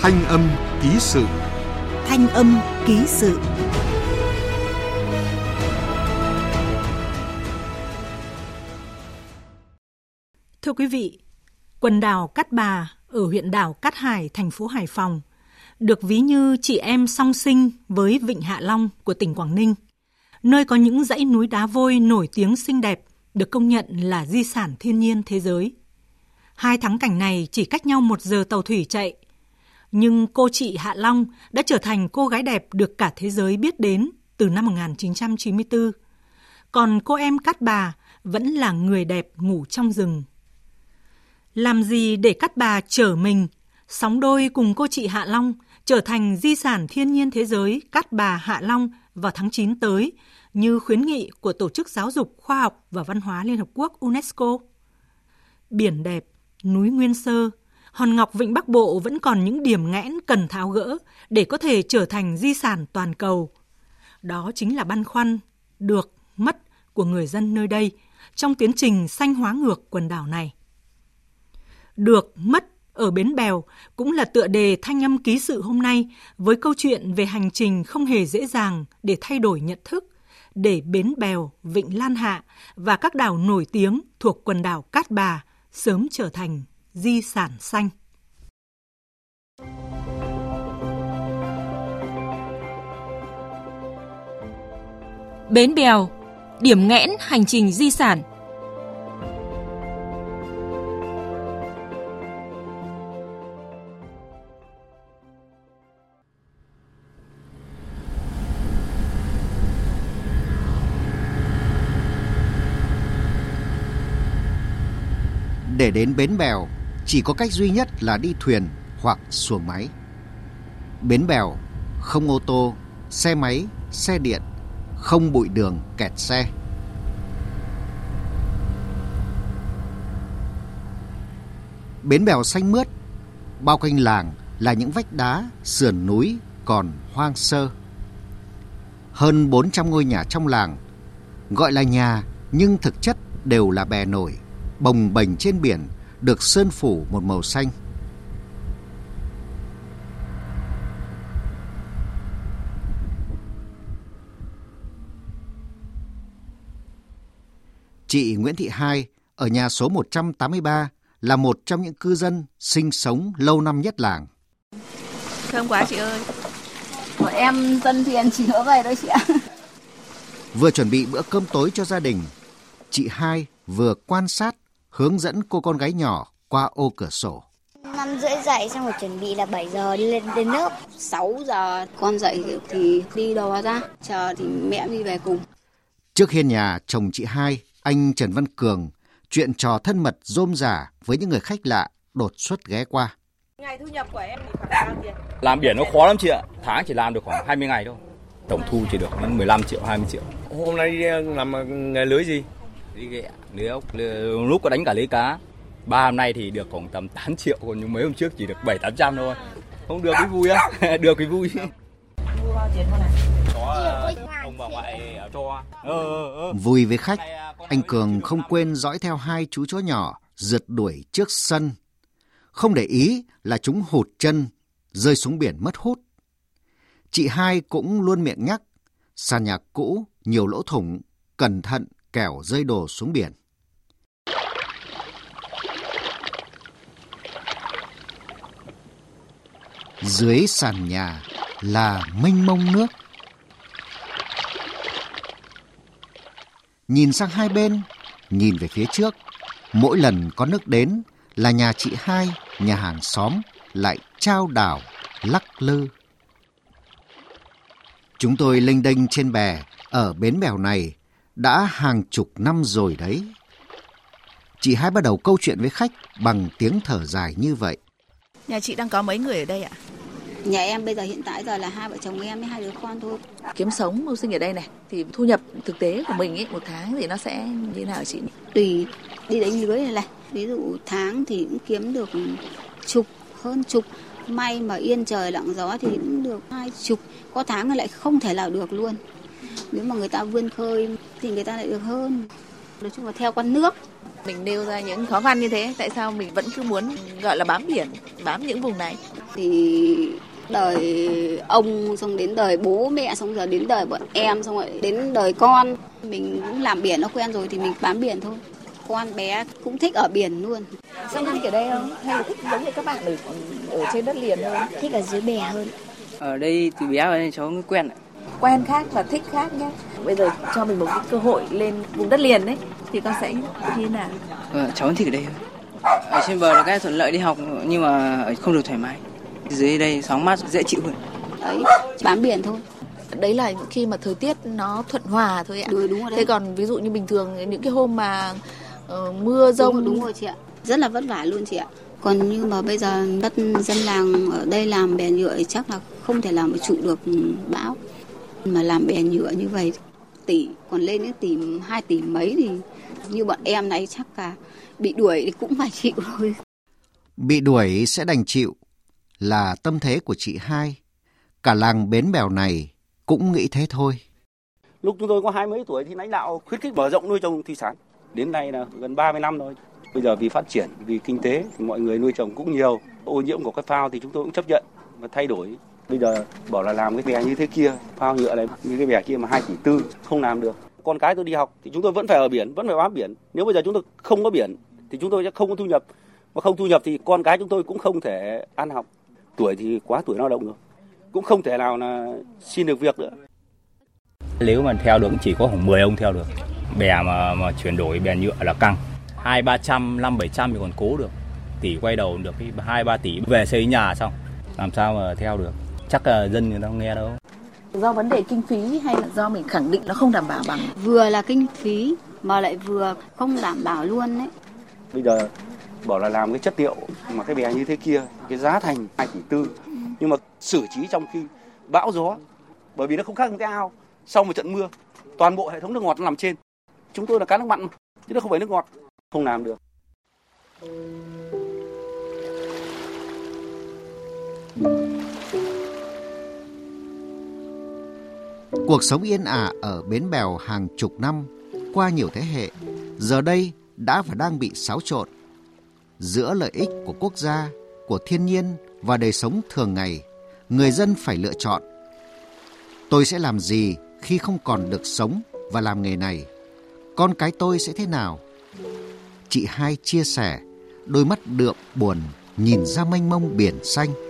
Thanh âm ký sự Thanh âm ký sự Thưa quý vị, quần đảo Cát Bà ở huyện đảo Cát Hải, thành phố Hải Phòng được ví như chị em song sinh với Vịnh Hạ Long của tỉnh Quảng Ninh, nơi có những dãy núi đá vôi nổi tiếng xinh đẹp, được công nhận là di sản thiên nhiên thế giới. Hai thắng cảnh này chỉ cách nhau một giờ tàu thủy chạy. Nhưng cô chị Hạ Long đã trở thành cô gái đẹp được cả thế giới biết đến từ năm 1994. Còn cô em Cát Bà vẫn là người đẹp ngủ trong rừng. Làm gì để Cát Bà trở mình, sóng đôi cùng cô chị Hạ Long trở thành di sản thiên nhiên thế giới Cát Bà Hạ Long vào tháng 9 tới như khuyến nghị của Tổ chức Giáo dục, Khoa học và Văn hóa Liên Hợp Quốc UNESCO. Biển đẹp, núi Nguyên Sơ, Hòn Ngọc Vịnh Bắc Bộ vẫn còn những điểm nghẽn cần tháo gỡ để có thể trở thành di sản toàn cầu. Đó chính là băn khoăn, được, mất của người dân nơi đây trong tiến trình xanh hóa ngược quần đảo này. Được, mất ở Bến Bèo cũng là tựa đề thanh âm ký sự hôm nay với câu chuyện về hành trình không hề dễ dàng để thay đổi nhận thức, để Bến Bèo, Vịnh Lan Hạ và các đảo nổi tiếng thuộc quần đảo Cát Bà sớm trở thành di sản xanh. Bến Bèo, điểm nghẽn hành trình di sản – Để đến bến bèo, chỉ có cách duy nhất là đi thuyền hoặc xuồng máy. Bến bèo không ô tô, xe máy, xe điện, không bụi đường kẹt xe. Bến bèo xanh mướt, bao quanh làng là những vách đá, sườn núi còn hoang sơ. Hơn 400 ngôi nhà trong làng, gọi là nhà nhưng thực chất đều là bè nổi bồng bềnh trên biển được sơn phủ một màu xanh. Chị Nguyễn Thị Hai ở nhà số 183 là một trong những cư dân sinh sống lâu năm nhất làng. Thơm quá chị ơi. Bọn em dân thiện chỉ nữa về thôi chị ạ. Vừa chuẩn bị bữa cơm tối cho gia đình, chị Hai vừa quan sát hướng dẫn cô con gái nhỏ qua ô cửa sổ. Năm rưỡi dậy xong rồi chuẩn bị là 7 giờ đi lên đến lớp. 6 giờ con dậy thì đi đồ ra, chờ thì mẹ đi về cùng. Trước hiên nhà chồng chị hai, anh Trần Văn Cường, chuyện trò thân mật rôm rả với những người khách lạ đột xuất ghé qua. Ngày thu nhập của em thì khoảng bao tiền? Làm biển nó khó lắm chị ạ, tháng chỉ làm được khoảng 20 ngày thôi. Tổng thu chỉ được 15 triệu, 20 triệu. Hôm nay đi làm nghề lưới gì? Đi ghẹ, lưới ốc, lúc có đánh cả lưới cá. Ba hôm nay thì được khoảng tầm 8 triệu, còn những mấy hôm trước chỉ được 7 800 thôi. Không được cái vui á, được cái vui. Ờ, ờ, ờ. Vui với khách, anh Cường không quên dõi theo hai chú chó nhỏ rượt đuổi trước sân. Không để ý là chúng hụt chân, rơi xuống biển mất hút. Chị hai cũng luôn miệng nhắc, sàn nhà cũ, nhiều lỗ thủng, cẩn thận kẻo rơi đồ xuống biển. Dưới sàn nhà là mênh mông nước. Nhìn sang hai bên, nhìn về phía trước, mỗi lần có nước đến là nhà chị hai, nhà hàng xóm lại trao đảo, lắc lư. Chúng tôi lênh đênh trên bè ở bến bèo này đã hàng chục năm rồi đấy. Chị hai bắt đầu câu chuyện với khách bằng tiếng thở dài như vậy. Nhà chị đang có mấy người ở đây ạ? Nhà em bây giờ hiện tại giờ là hai vợ chồng em với hai đứa con thôi. Kiếm sống mưu sinh ở đây này thì thu nhập thực tế của mình ấy một tháng thì nó sẽ như thế nào chị? Tùy đi đánh lưới này này. Ví dụ tháng thì cũng kiếm được chục hơn chục may mà yên trời lặng gió thì cũng được hai chục có tháng lại không thể nào được luôn nếu mà người ta vươn khơi thì người ta lại được hơn nói chung là theo con nước Mình nêu ra những khó khăn như thế, tại sao mình vẫn cứ muốn gọi là bám biển, bám những vùng này? Thì đời ông xong đến đời bố mẹ xong giờ đến đời bọn em xong rồi đến đời con mình cũng làm biển nó quen rồi thì mình bám biển thôi con bé cũng thích ở biển luôn Xong thích ở đây không? Hay là thích giống như các bạn ở, ở trên đất liền hơn? thích ở dưới bè hơn Ở đây từ bé cháu mới quen ạ. Quen khác và thích khác nhé. Bây giờ cho mình một cái cơ hội lên vùng đất liền đấy, thì con sẽ như thế nào? Ờ, cháu thích ở đây. Ở trên bờ là cái thuận lợi đi học nhưng mà không được thoải mái. Dưới đây sóng mát dễ chịu hơn. đấy bám biển thôi Đấy là khi mà thời tiết nó thuận hòa thôi ạ. đúng, đúng rồi đấy Thế còn ví dụ như bình thường những cái hôm mà ờ, mưa rông đúng, đúng rồi chị ạ rất là vất vả luôn chị ạ còn như mà bây giờ đất dân làng ở đây làm bè nhựa chắc là không thể làm trụ được bão mà làm bè nhựa như vậy tỷ còn lên đến tỷ hai tỷ mấy thì như bọn em này chắc là bị đuổi thì cũng phải chịu thôi Bị đuổi sẽ đành chịu là tâm thế của chị hai. Cả làng bến bèo này cũng nghĩ thế thôi. Lúc chúng tôi có hai mấy tuổi thì lãnh đạo khuyến khích mở rộng nuôi trồng thủy sản. Đến nay là gần 30 năm rồi. Bây giờ vì phát triển, vì kinh tế thì mọi người nuôi trồng cũng nhiều. Ô nhiễm của cái phao thì chúng tôi cũng chấp nhận và thay đổi. Bây giờ bảo là làm cái bè như thế kia, phao nhựa này như cái bè kia mà hai tỷ tư không làm được. Con cái tôi đi học thì chúng tôi vẫn phải ở biển, vẫn phải bám biển. Nếu bây giờ chúng tôi không có biển thì chúng tôi sẽ không có thu nhập. Mà không thu nhập thì con cái chúng tôi cũng không thể ăn học. Tuổi thì quá tuổi lao động rồi. Cũng không thể nào là xin được việc nữa. Nếu mà theo được chỉ có khoảng 10 ông theo được. Bè mà mà chuyển đổi bè nhựa là căng. Hai ba trăm, năm bảy trăm thì còn cố được. Tỷ quay đầu được cái hai ba tỷ về xây nhà xong. Làm sao mà theo được. Chắc là dân người ta không nghe đâu. do vấn đề kinh phí hay là do mình khẳng định nó không đảm bảo bằng vừa là kinh phí mà lại vừa không đảm bảo luôn đấy Bây giờ bảo là làm cái chất liệu mà cái bè như thế kia, cái giá thành 2 tỷ tư. Nhưng mà xử trí trong khi bão gió, bởi vì nó không khác một cái ao. Sau một trận mưa, toàn bộ hệ thống nước ngọt nó nằm trên. Chúng tôi là cá nước mặn, mà, chứ nó không phải nước ngọt. Không làm được. Cuộc sống yên ả ở bến bèo hàng chục năm, qua nhiều thế hệ, giờ đây đã và đang bị xáo trộn. Giữa lợi ích của quốc gia, của thiên nhiên và đời sống thường ngày, người dân phải lựa chọn. Tôi sẽ làm gì khi không còn được sống và làm nghề này? Con cái tôi sẽ thế nào? Chị hai chia sẻ, đôi mắt đượm buồn nhìn ra mênh mông biển xanh.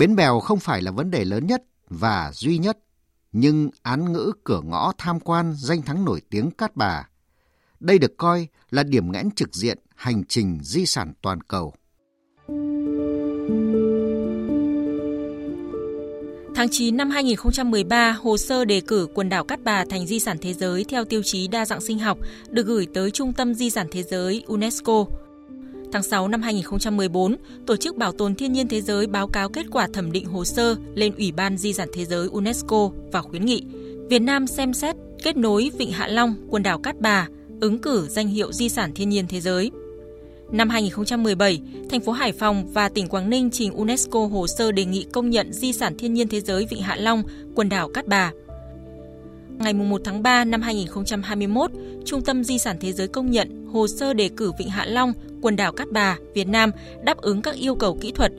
Bến bèo không phải là vấn đề lớn nhất và duy nhất, nhưng án ngữ cửa ngõ tham quan danh thắng nổi tiếng Cát Bà. Đây được coi là điểm nghẽn trực diện hành trình di sản toàn cầu. Tháng 9 năm 2013, hồ sơ đề cử quần đảo Cát Bà thành di sản thế giới theo tiêu chí đa dạng sinh học được gửi tới Trung tâm Di sản Thế giới UNESCO. Tháng 6 năm 2014, Tổ chức Bảo tồn Thiên nhiên Thế giới báo cáo kết quả thẩm định hồ sơ lên Ủy ban Di sản Thế giới UNESCO và khuyến nghị Việt Nam xem xét kết nối Vịnh Hạ Long, quần đảo Cát Bà, ứng cử danh hiệu Di sản Thiên nhiên Thế giới. Năm 2017, thành phố Hải Phòng và tỉnh Quảng Ninh trình UNESCO hồ sơ đề nghị công nhận Di sản Thiên nhiên Thế giới Vịnh Hạ Long, quần đảo Cát Bà. Ngày 1 tháng 3 năm 2021, Trung tâm Di sản Thế giới công nhận hồ sơ đề cử Vịnh Hạ Long, quần đảo Cát Bà, Việt Nam đáp ứng các yêu cầu kỹ thuật.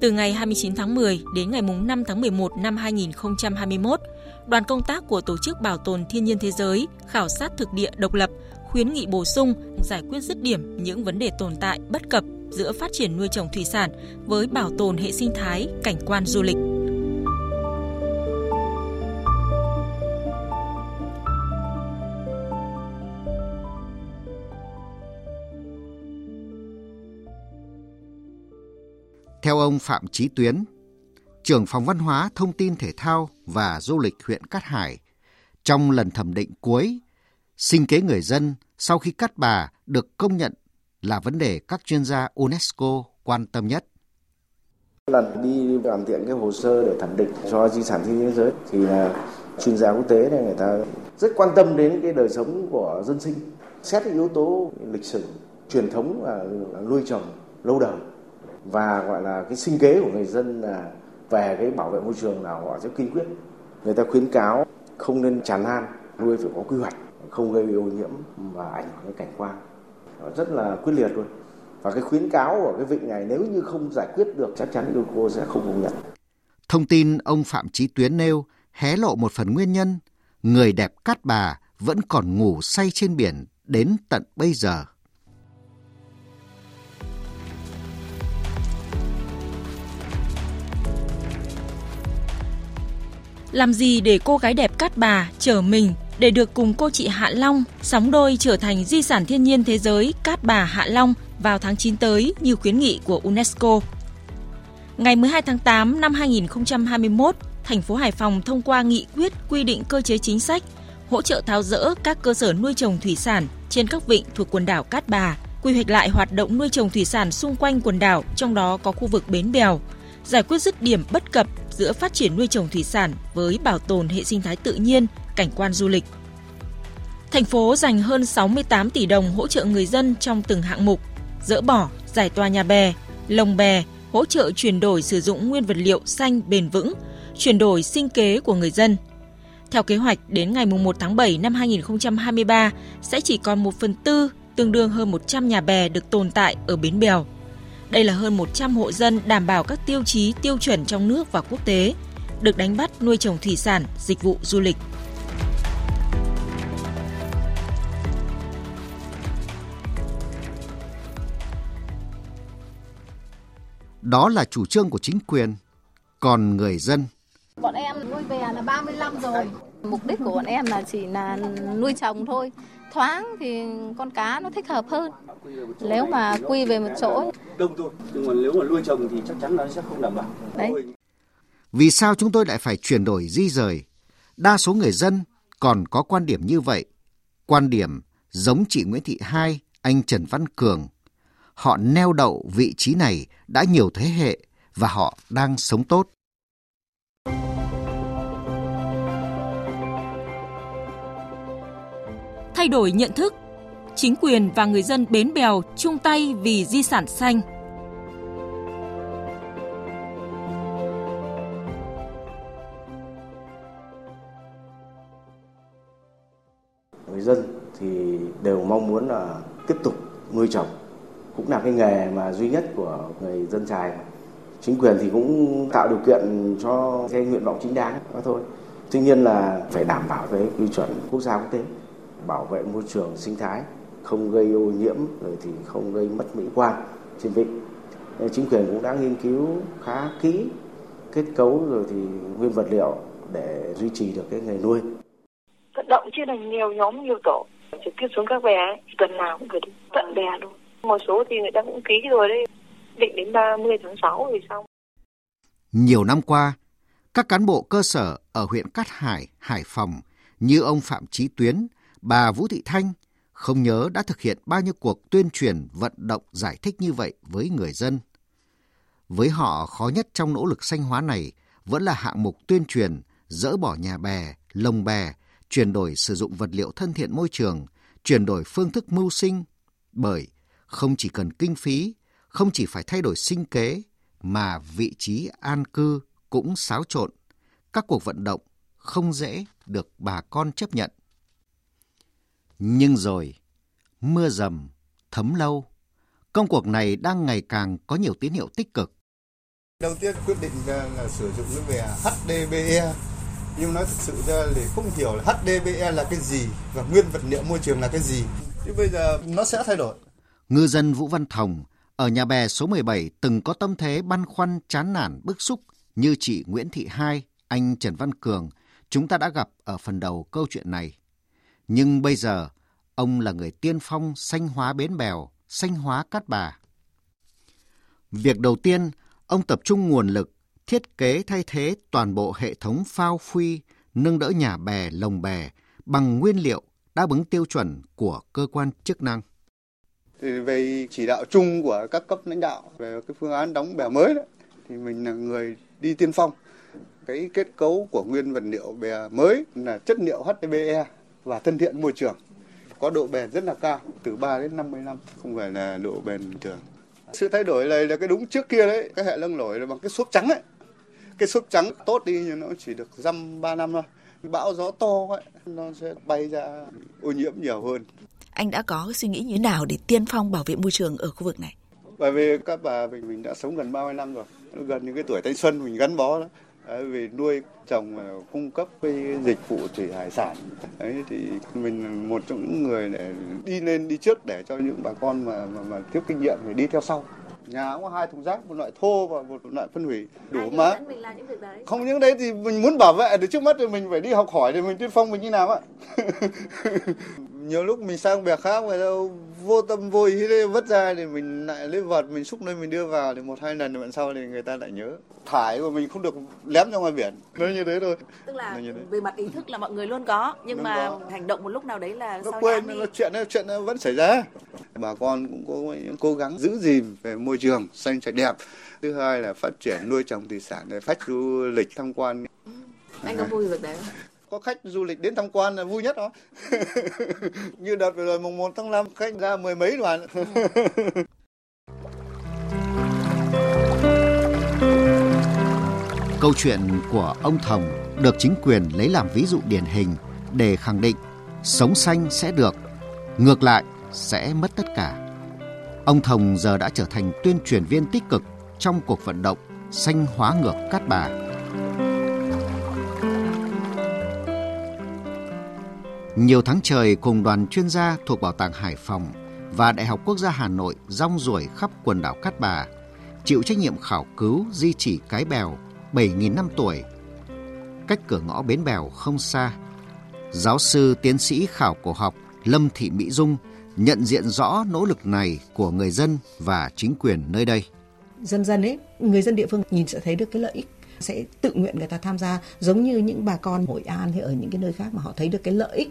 Từ ngày 29 tháng 10 đến ngày 5 tháng 11 năm 2021, đoàn công tác của Tổ chức Bảo tồn Thiên nhiên Thế giới khảo sát thực địa độc lập, khuyến nghị bổ sung, giải quyết dứt điểm những vấn đề tồn tại bất cập giữa phát triển nuôi trồng thủy sản với bảo tồn hệ sinh thái, cảnh quan du lịch. Theo ông Phạm Chí Tuyến, trưởng phòng văn hóa, thông tin thể thao và du lịch huyện Cát Hải, trong lần thẩm định cuối, sinh kế người dân sau khi Cát Bà được công nhận là vấn đề các chuyên gia UNESCO quan tâm nhất. Lần đi hoàn thiện cái hồ sơ để thẩm định cho di sản thiên nhiên thế giới thì là chuyên gia quốc tế này người ta rất quan tâm đến cái đời sống của dân sinh, xét cái yếu tố lịch sử, truyền thống và nuôi trồng lâu đời và gọi là cái sinh kế của người dân là về cái bảo vệ môi trường là họ rất kiên quyết người ta khuyến cáo không nên tràn lan, nuôi phải có quy hoạch, không gây ô nhiễm và ảnh hưởng đến cảnh quan rất là quyết liệt luôn và cái khuyến cáo của cái vịnh này nếu như không giải quyết được chắc chắn UNESCO sẽ không công nhận. Thông tin ông Phạm Chí Tuyến nêu hé lộ một phần nguyên nhân, người đẹp Cát Bà vẫn còn ngủ say trên biển đến tận bây giờ. Làm gì để cô gái đẹp Cát Bà trở mình để được cùng cô chị Hạ Long sóng đôi trở thành di sản thiên nhiên thế giới Cát Bà Hạ Long vào tháng 9 tới như khuyến nghị của UNESCO. Ngày 12 tháng 8 năm 2021, thành phố Hải Phòng thông qua nghị quyết quy định cơ chế chính sách hỗ trợ tháo rỡ các cơ sở nuôi trồng thủy sản trên các vịnh thuộc quần đảo Cát Bà, quy hoạch lại hoạt động nuôi trồng thủy sản xung quanh quần đảo, trong đó có khu vực bến bèo, giải quyết dứt điểm bất cập giữa phát triển nuôi trồng thủy sản với bảo tồn hệ sinh thái tự nhiên, cảnh quan du lịch. Thành phố dành hơn 68 tỷ đồng hỗ trợ người dân trong từng hạng mục, dỡ bỏ, giải tòa nhà bè, lồng bè, hỗ trợ chuyển đổi sử dụng nguyên vật liệu xanh bền vững, chuyển đổi sinh kế của người dân. Theo kế hoạch, đến ngày 1 tháng 7 năm 2023 sẽ chỉ còn 1 phần tư, tương đương hơn 100 nhà bè được tồn tại ở bến bèo. Đây là hơn 100 hộ dân đảm bảo các tiêu chí tiêu chuẩn trong nước và quốc tế, được đánh bắt nuôi trồng thủy sản, dịch vụ du lịch. Đó là chủ trương của chính quyền. Còn người dân Bọn em nuôi bè là 35 rồi. Mục đích của bọn em là chỉ là nuôi trồng thôi. Thoáng thì con cá nó thích hợp hơn. Nếu mà quy về một chỗ. Đông thôi, nhưng mà nếu mà nuôi trồng thì chắc chắn nó sẽ không đảm bảo. Đấy. Vì sao chúng tôi lại phải chuyển đổi di rời? Đa số người dân còn có quan điểm như vậy. Quan điểm giống chị Nguyễn Thị Hai, anh Trần Văn Cường. Họ neo đậu vị trí này đã nhiều thế hệ và họ đang sống tốt. Thay đổi nhận thức, chính quyền và người dân bến bèo chung tay vì di sản xanh. Người dân thì đều mong muốn là tiếp tục nuôi trồng, cũng là cái nghề mà duy nhất của người dân trài. Chính quyền thì cũng tạo điều kiện cho cái nguyện vọng chính đáng đó thôi. Tuy nhiên là phải đảm bảo cái quy chuẩn quốc gia quốc tế, bảo vệ môi trường sinh thái không gây ô nhiễm rồi thì không gây mất mỹ quan trên vịnh. Chính quyền cũng đã nghiên cứu khá kỹ kết cấu rồi thì nguyên vật liệu để duy trì được cái nghề nuôi. Vận động chia thành nhiều nhóm nhiều tổ trực tiếp xuống các bè ấy, tuần nào cũng phải đi tận bè luôn. Một số thì người ta cũng ký rồi đấy định đến 30 tháng 6 thì xong. Nhiều năm qua, các cán bộ cơ sở ở huyện Cát Hải, Hải Phòng như ông Phạm Chí Tuyến, bà Vũ Thị Thanh không nhớ đã thực hiện bao nhiêu cuộc tuyên truyền vận động giải thích như vậy với người dân. Với họ, khó nhất trong nỗ lực xanh hóa này vẫn là hạng mục tuyên truyền dỡ bỏ nhà bè, lồng bè, chuyển đổi sử dụng vật liệu thân thiện môi trường, chuyển đổi phương thức mưu sinh. Bởi không chỉ cần kinh phí, không chỉ phải thay đổi sinh kế, mà vị trí an cư cũng xáo trộn. Các cuộc vận động không dễ được bà con chấp nhận. Nhưng rồi, mưa dầm, thấm lâu, công cuộc này đang ngày càng có nhiều tín hiệu tích cực. Đầu tiên quyết định là, là sử dụng cái về HDPE nhưng nói thực sự ra thì không hiểu là HDPE là cái gì và nguyên vật liệu môi trường là cái gì. Thì bây giờ nó sẽ thay đổi. Ngư dân Vũ Văn Thồng ở nhà bè số 17 từng có tâm thế băn khoăn chán nản bức xúc như chị Nguyễn Thị Hai, anh Trần Văn Cường, chúng ta đã gặp ở phần đầu câu chuyện này. Nhưng bây giờ, ông là người tiên phong xanh hóa bến bèo, xanh hóa cát bà. Việc đầu tiên, ông tập trung nguồn lực thiết kế thay thế toàn bộ hệ thống phao phi, nâng đỡ nhà bè, lồng bè bằng nguyên liệu đáp ứng tiêu chuẩn của cơ quan chức năng. Thì về chỉ đạo chung của các cấp lãnh đạo về cái phương án đóng bè mới đó, thì mình là người đi tiên phong. Cái kết cấu của nguyên vật liệu bè mới là chất liệu HDPE và thân thiện môi trường. Có độ bền rất là cao, từ 3 đến 50 năm, không phải là độ bền bình thường. Sự thay đổi này là cái đúng trước kia đấy, cái hệ lưng nổi là bằng cái xốp trắng ấy. Cái xốp trắng tốt đi nhưng nó chỉ được dăm ba năm thôi. Bão gió to ấy, nó sẽ bay ra ô nhiễm nhiều hơn. Anh đã có suy nghĩ như thế nào để tiên phong bảo vệ môi trường ở khu vực này? Bởi vì các bà mình mình đã sống gần 30 năm rồi, gần những cái tuổi thanh xuân mình gắn bó đó. Đấy, vì nuôi trồng cung cấp cái dịch vụ thủy hải sản đấy thì mình một trong những người để đi lên đi trước để cho những bà con mà mà, mà tiếp kinh nghiệm thì đi theo sau. Nhà cũng có hai thùng rác một loại thô và một loại phân hủy đủ mà. không những đấy thì mình muốn bảo vệ thì trước mắt thì mình phải đi học hỏi thì mình tiên phong mình như nào ạ nhiều lúc mình sang bè khác mà đâu vô tâm vô ý vất ra thì mình lại lấy vật mình xúc lên mình đưa vào thì một hai lần thì bạn sau thì người ta lại nhớ. Thải của mình không được lém ra ngoài biển. Nó như thế thôi. Tức là về mặt ý thức là mọi người luôn có nhưng luôn mà có. hành động một lúc nào đấy là nó quên nó chuyện nó chuyện nó vẫn xảy ra. Bà con cũng có những cố gắng giữ gìn về môi trường xanh sạch đẹp. Thứ hai là phát triển nuôi trồng thủy sản để phát du lịch tham quan. Ừ. anh có vui việc đấy có khách du lịch đến tham quan là vui nhất đó như đợt vừa rồi mùng 1 tháng 5 khách ra mười mấy đoàn Câu chuyện của ông Thồng được chính quyền lấy làm ví dụ điển hình để khẳng định sống xanh sẽ được, ngược lại sẽ mất tất cả. Ông Thồng giờ đã trở thành tuyên truyền viên tích cực trong cuộc vận động xanh hóa ngược Cát Bà. Nhiều tháng trời cùng đoàn chuyên gia thuộc Bảo tàng Hải Phòng và Đại học Quốc gia Hà Nội rong ruổi khắp quần đảo Cát Bà, chịu trách nhiệm khảo cứu di chỉ cái bèo 7.000 năm tuổi. Cách cửa ngõ Bến Bèo không xa, giáo sư tiến sĩ khảo cổ học Lâm Thị Mỹ Dung nhận diện rõ nỗ lực này của người dân và chính quyền nơi đây. Dần dần ấy, người dân địa phương nhìn sẽ thấy được cái lợi ích sẽ tự nguyện người ta tham gia giống như những bà con Hội An hay ở những cái nơi khác mà họ thấy được cái lợi ích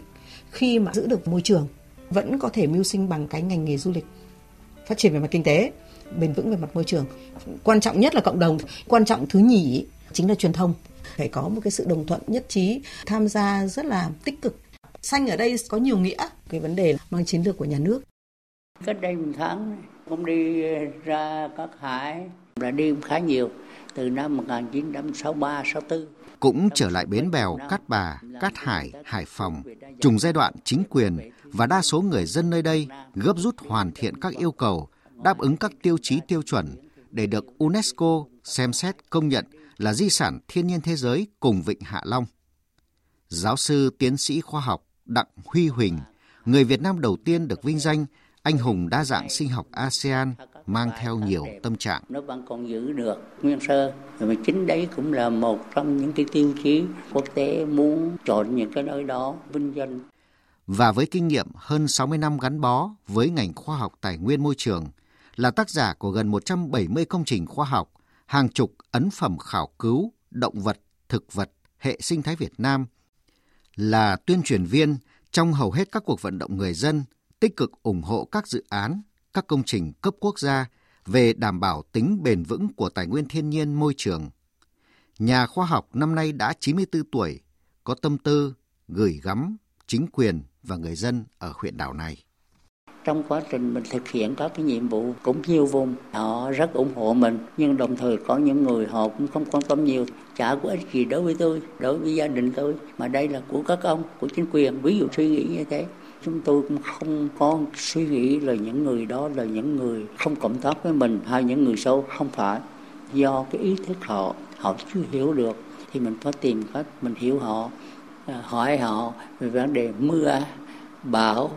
khi mà giữ được môi trường, vẫn có thể mưu sinh bằng cái ngành nghề du lịch. Phát triển về mặt kinh tế, bền vững về mặt môi trường. Quan trọng nhất là cộng đồng. Quan trọng thứ nhì chính là truyền thông. Phải có một cái sự đồng thuận nhất trí, tham gia rất là tích cực. Xanh ở đây có nhiều nghĩa, cái vấn đề là mang chiến lược của nhà nước. Cách đây một tháng cũng đi ra các hải, là đi khá nhiều từ năm 1963 64 cũng trở lại bến bèo Cát Bà, Cát Hải, Hải Phòng, trùng giai đoạn chính quyền và đa số người dân nơi đây gấp rút hoàn thiện các yêu cầu đáp ứng các tiêu chí tiêu chuẩn để được UNESCO xem xét công nhận là di sản thiên nhiên thế giới cùng Vịnh Hạ Long. Giáo sư tiến sĩ khoa học Đặng Huy Huỳnh, người Việt Nam đầu tiên được vinh danh anh hùng đa dạng sinh học ASEAN mang theo nhiều tâm trạng. Nó vẫn còn giữ được nguyên sơ, mà chính đấy cũng là một trong những cái tiêu chí quốc tế muốn chọn những cái nơi đó vinh danh. Và với kinh nghiệm hơn 60 năm gắn bó với ngành khoa học tài nguyên môi trường, là tác giả của gần 170 công trình khoa học, hàng chục ấn phẩm khảo cứu, động vật, thực vật, hệ sinh thái Việt Nam, là tuyên truyền viên trong hầu hết các cuộc vận động người dân tích cực ủng hộ các dự án, các công trình cấp quốc gia về đảm bảo tính bền vững của tài nguyên thiên nhiên môi trường. Nhà khoa học năm nay đã 94 tuổi, có tâm tư gửi gắm chính quyền và người dân ở huyện đảo này. Trong quá trình mình thực hiện các cái nhiệm vụ cũng nhiều vùng họ rất ủng hộ mình nhưng đồng thời có những người họ cũng không quan tâm nhiều. Chả có ích gì đối với tôi đối với gia đình tôi mà đây là của các ông của chính quyền. Ví dụ suy nghĩ như thế chúng tôi cũng không có suy nghĩ là những người đó là những người không cộng tác với mình hay những người xấu. Không phải. Do cái ý thức họ họ chưa hiểu được thì mình phải tìm cách mình hiểu họ à, hỏi họ về vấn đề mưa, bão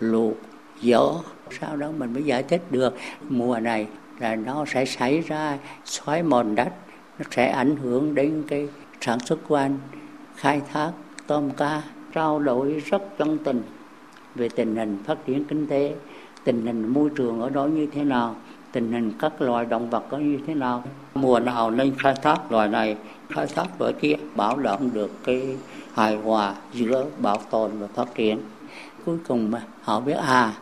lụt gió. Sau đó mình mới giải thích được mùa này là nó sẽ xảy ra xoáy mòn đất, nó sẽ ảnh hưởng đến cái sản xuất của anh. Khai thác tôm cá, trao đổi rất chân tình về tình hình phát triển kinh tế, tình hình môi trường ở đó như thế nào, tình hình các loài động vật có như thế nào. Mùa nào nên khai thác loài này, khai thác loài kia bảo đảm được cái hài hòa giữa bảo tồn và phát triển. Cuối cùng mà, họ biết à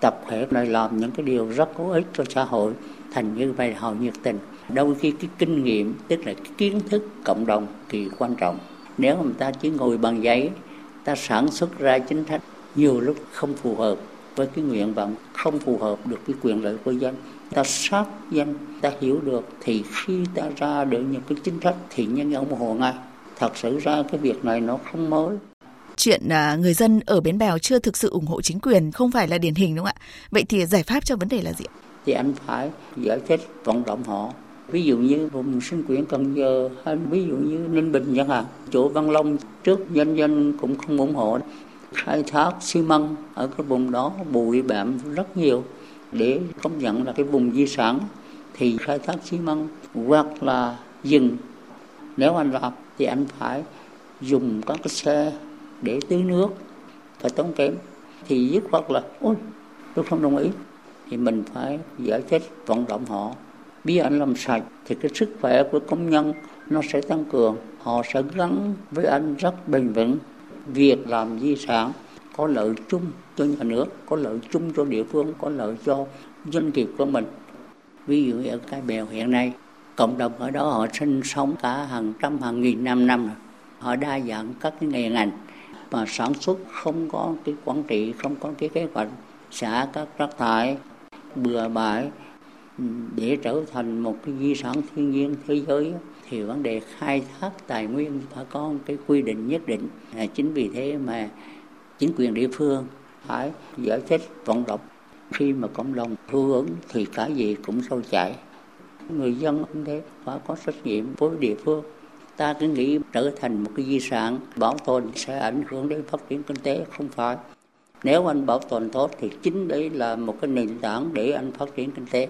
tập thể này làm những cái điều rất có ích cho xã hội, thành như vậy họ nhiệt tình. Đôi khi cái kinh nghiệm, tức là cái kiến thức cộng đồng thì quan trọng. Nếu mà người ta chỉ ngồi bằng giấy, ta sản xuất ra chính sách nhiều lúc không phù hợp với cái nguyện vọng không phù hợp được cái quyền lợi của dân ta sát dân ta hiểu được thì khi ta ra được những cái chính sách thì nhân dân ủng hộ ngay thật sự ra cái việc này nó không mới chuyện à, người dân ở Bến Bèo chưa thực sự ủng hộ chính quyền không phải là điển hình đúng không ạ? Vậy thì giải pháp cho vấn đề là gì ạ? Thì anh phải giải thích vận động họ. Ví dụ như vùng sinh quyển Cần Giờ hay ví dụ như Ninh Bình chẳng hạn, chỗ Văn Long trước dân dân cũng không ủng hộ. Khai thác xi măng ở cái vùng đó, bụi bặm rất nhiều. Để công nhận là cái vùng di sản thì khai thác xi măng hoặc là dừng nếu anh làm thì anh phải dùng các cái xe để tưới nước, phải tốn kém. Thì dứt khoát là, ôi, tôi không đồng ý. Thì mình phải giải thích, vận động họ. Biết anh làm sạch thì cái sức khỏe của công nhân nó sẽ tăng cường. Họ sẽ gắn với anh rất bền vững việc làm di sản có lợi chung cho nhà nước, có lợi chung cho địa phương, có lợi cho doanh nghiệp của mình. Ví dụ ở cái bèo hiện nay, cộng đồng ở đó họ sinh sống cả hàng trăm, hàng nghìn năm năm rồi. Họ đa dạng các cái nghề ngành mà sản xuất không có cái quản trị, không có cái kế hoạch xả các rác thải, bừa bãi để trở thành một cái di sản thiên nhiên thế giới thì vấn đề khai thác tài nguyên phải có cái quy định nhất định. À, chính vì thế mà chính quyền địa phương phải giải thích vận động. Khi mà cộng đồng hưởng ứng thì cái gì cũng sâu chảy. Người dân cũng thế phải có trách nhiệm với địa phương. Ta cứ nghĩ trở thành một cái di sản bảo tồn sẽ ảnh hưởng đến phát triển kinh tế không phải. Nếu anh bảo tồn tốt thì chính đấy là một cái nền tảng để anh phát triển kinh tế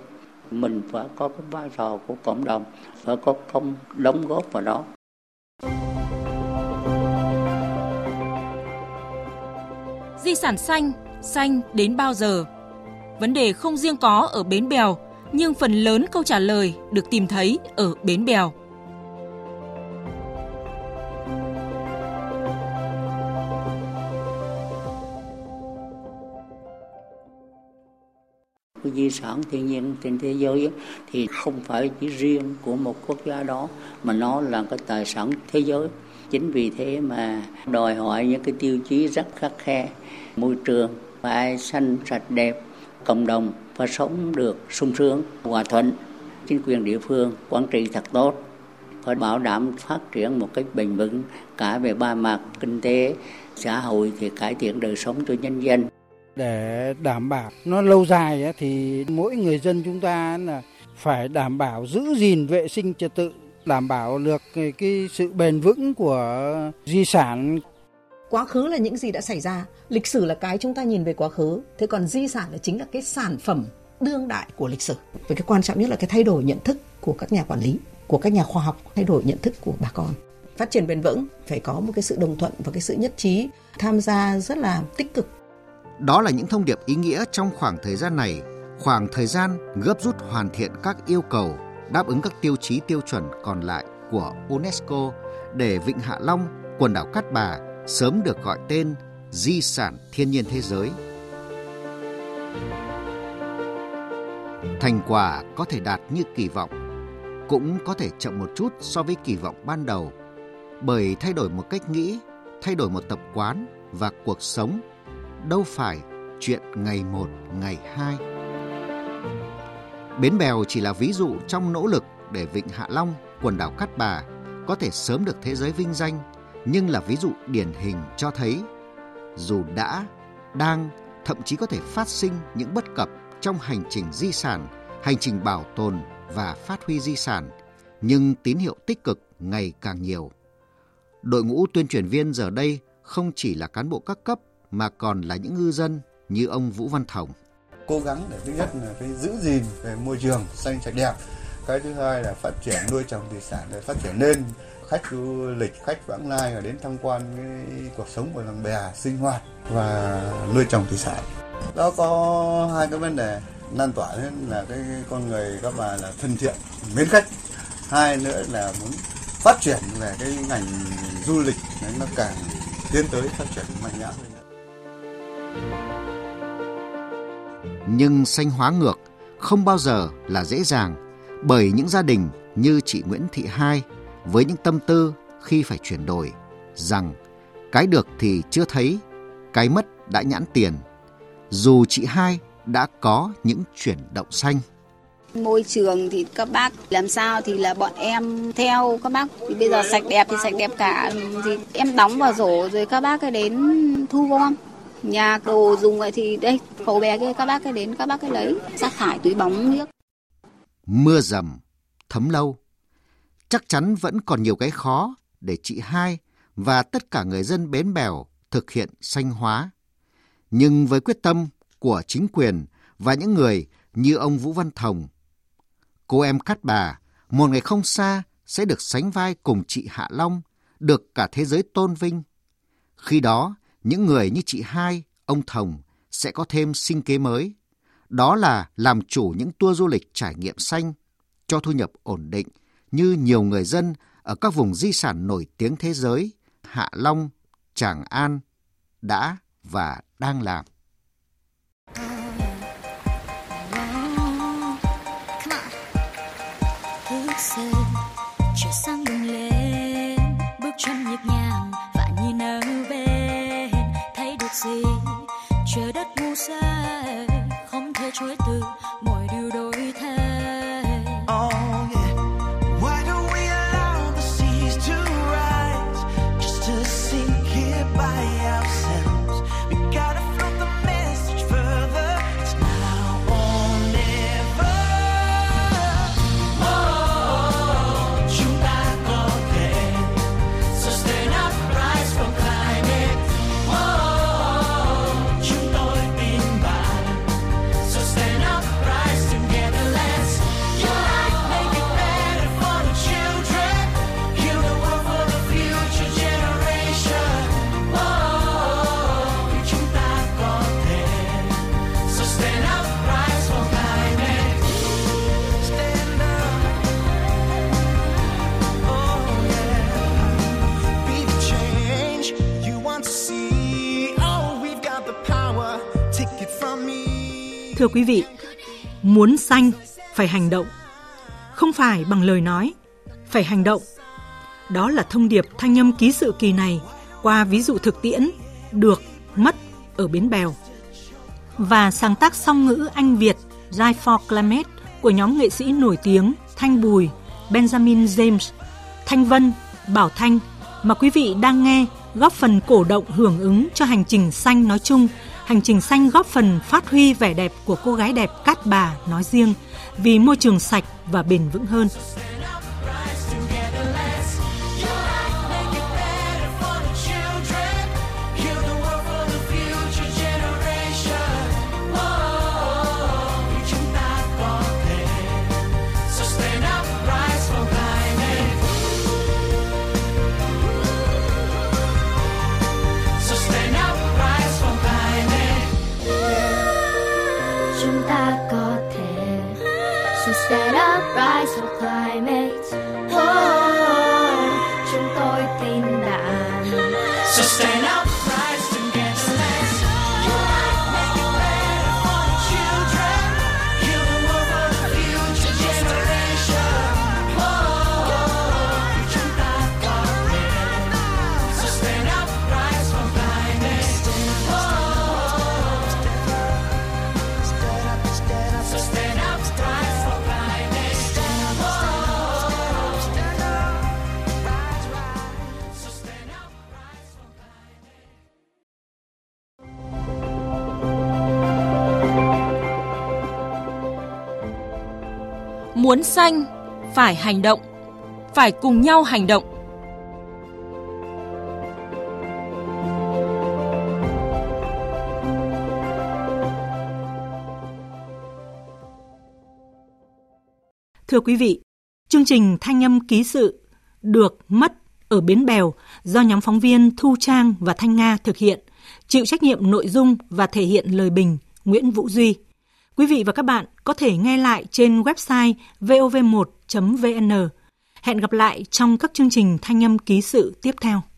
mình phải có cái vai trò của cộng đồng, phải có công đóng góp vào đó. Di sản xanh xanh đến bao giờ? Vấn đề không riêng có ở bến bèo, nhưng phần lớn câu trả lời được tìm thấy ở bến bèo. Của di sản. Thiên nhiên, trên thế giới thì không phải chỉ riêng của một quốc gia đó, mà nó là cái tài sản thế giới. Chính vì thế mà đòi hỏi những cái tiêu chí rất khắc khe. Môi trường phải xanh sạch đẹp, cộng đồng và sống được sung sướng, hòa thuận. Chính quyền địa phương quản trị thật tốt phải bảo đảm phát triển một cách bền vững cả về ba mặt kinh tế, xã hội thì cải thiện đời sống cho nhân dân để đảm bảo. Nó lâu dài thì mỗi người dân chúng ta là phải đảm bảo giữ gìn vệ sinh trật tự, đảm bảo được cái sự bền vững của di sản. Quá khứ là những gì đã xảy ra, lịch sử là cái chúng ta nhìn về quá khứ, thế còn di sản là chính là cái sản phẩm đương đại của lịch sử. Và cái quan trọng nhất là cái thay đổi nhận thức của các nhà quản lý, của các nhà khoa học, thay đổi nhận thức của bà con. Phát triển bền vững, phải có một cái sự đồng thuận và cái sự nhất trí, tham gia rất là tích cực đó là những thông điệp ý nghĩa trong khoảng thời gian này, khoảng thời gian gấp rút hoàn thiện các yêu cầu đáp ứng các tiêu chí tiêu chuẩn còn lại của UNESCO để Vịnh Hạ Long, quần đảo Cát Bà sớm được gọi tên di sản thiên nhiên thế giới. Thành quả có thể đạt như kỳ vọng, cũng có thể chậm một chút so với kỳ vọng ban đầu, bởi thay đổi một cách nghĩ, thay đổi một tập quán và cuộc sống đâu phải chuyện ngày một, ngày hai. Bến Bèo chỉ là ví dụ trong nỗ lực để Vịnh Hạ Long, quần đảo Cát Bà có thể sớm được thế giới vinh danh, nhưng là ví dụ điển hình cho thấy dù đã, đang, thậm chí có thể phát sinh những bất cập trong hành trình di sản, hành trình bảo tồn và phát huy di sản, nhưng tín hiệu tích cực ngày càng nhiều. Đội ngũ tuyên truyền viên giờ đây không chỉ là cán bộ các cấp mà còn là những ngư dân như ông Vũ Văn Thồng. Cố gắng để thứ nhất là cái giữ gìn về môi trường xanh sạch đẹp. Cái thứ hai là phát triển nuôi trồng thủy sản để phát triển lên khách du lịch, khách vãng lai và đến tham quan cái cuộc sống của làng bè, sinh hoạt và nuôi trồng thủy sản. Đó có hai cái vấn đề lan tỏa lên là cái con người các bà là thân thiện, mến khách. Hai nữa là muốn phát triển về cái ngành du lịch nó càng tiến tới phát triển mạnh mẽ hơn. Nhưng sanh hóa ngược không bao giờ là dễ dàng bởi những gia đình như chị Nguyễn Thị Hai với những tâm tư khi phải chuyển đổi rằng cái được thì chưa thấy, cái mất đã nhãn tiền. dù chị hai đã có những chuyển động xanh. Môi trường thì các bác làm sao thì là bọn em theo các bác thì bây giờ sạch đẹp thì sạch đẹp cả thì em đóng vào rổ rồi các bác ấy đến thu gom nhà đồ dùng vậy thì đây khẩu bé kia, các bác cái đến, các bác cái lấy, rác thải, túi bóng, nước. Mưa dầm, thấm lâu. Chắc chắn vẫn còn nhiều cái khó để chị hai và tất cả người dân bến bèo thực hiện xanh hóa. Nhưng với quyết tâm của chính quyền và những người như ông Vũ Văn Thồng, cô em Cát Bà, một ngày không xa sẽ được sánh vai cùng chị Hạ Long, được cả thế giới tôn vinh. Khi đó những người như chị hai, ông Thồng sẽ có thêm sinh kế mới. Đó là làm chủ những tour du lịch trải nghiệm xanh, cho thu nhập ổn định như nhiều người dân ở các vùng di sản nổi tiếng thế giới, Hạ Long, Tràng An đã và đang làm. Trời trời đất Thưa quý vị, muốn xanh phải hành động, không phải bằng lời nói, phải hành động. Đó là thông điệp thanh âm ký sự kỳ này qua ví dụ thực tiễn được mất ở Bến Bèo. Và sáng tác song ngữ Anh Việt Jai for Climate của nhóm nghệ sĩ nổi tiếng Thanh Bùi, Benjamin James, Thanh Vân, Bảo Thanh mà quý vị đang nghe góp phần cổ động hưởng ứng cho hành trình xanh nói chung, hành trình xanh góp phần phát huy vẻ đẹp của cô gái đẹp Cát Bà nói riêng vì môi trường sạch và bền vững hơn. Muốn xanh phải hành động, phải cùng nhau hành động. Thưa quý vị, chương trình Thanh âm ký sự được mất ở Bến Bèo do nhóm phóng viên Thu Trang và Thanh Nga thực hiện, chịu trách nhiệm nội dung và thể hiện lời bình Nguyễn Vũ Duy. Quý vị và các bạn có thể nghe lại trên website vov1.vn. Hẹn gặp lại trong các chương trình Thanh âm ký sự tiếp theo.